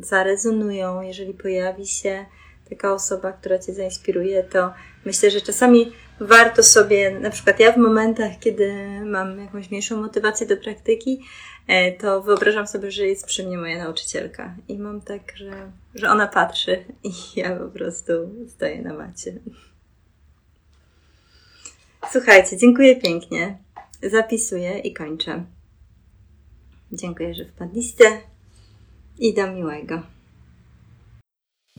B: zarezonują, jeżeli pojawi się taka osoba, która cię zainspiruje, to myślę, że czasami warto sobie, na przykład ja w momentach, kiedy mam jakąś mniejszą motywację do praktyki, e, to wyobrażam sobie, że jest przy mnie moja nauczycielka i mam tak, że, że ona patrzy i ja po prostu stoję na macie. Słuchajcie, dziękuję pięknie. Zapisuję i kończę. Dziękuję, że wpadliście i do miłego.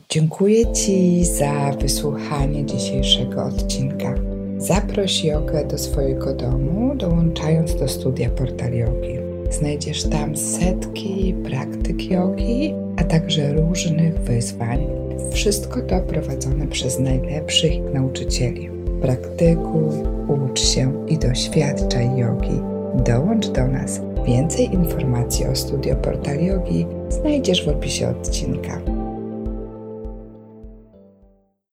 A: Dziękuję Ci za wysłuchanie dzisiejszego odcinka. Zaproś jogę do swojego domu, dołączając do studia Portal Jogi. Znajdziesz tam setki praktyk jogi, a także różnych wyzwań. Wszystko to prowadzone przez najlepszych nauczycieli. Praktykuj, ucz się i doświadczaj jogi. Dołącz do nas. Więcej informacji o studio Portal Yogi znajdziesz w opisie odcinka.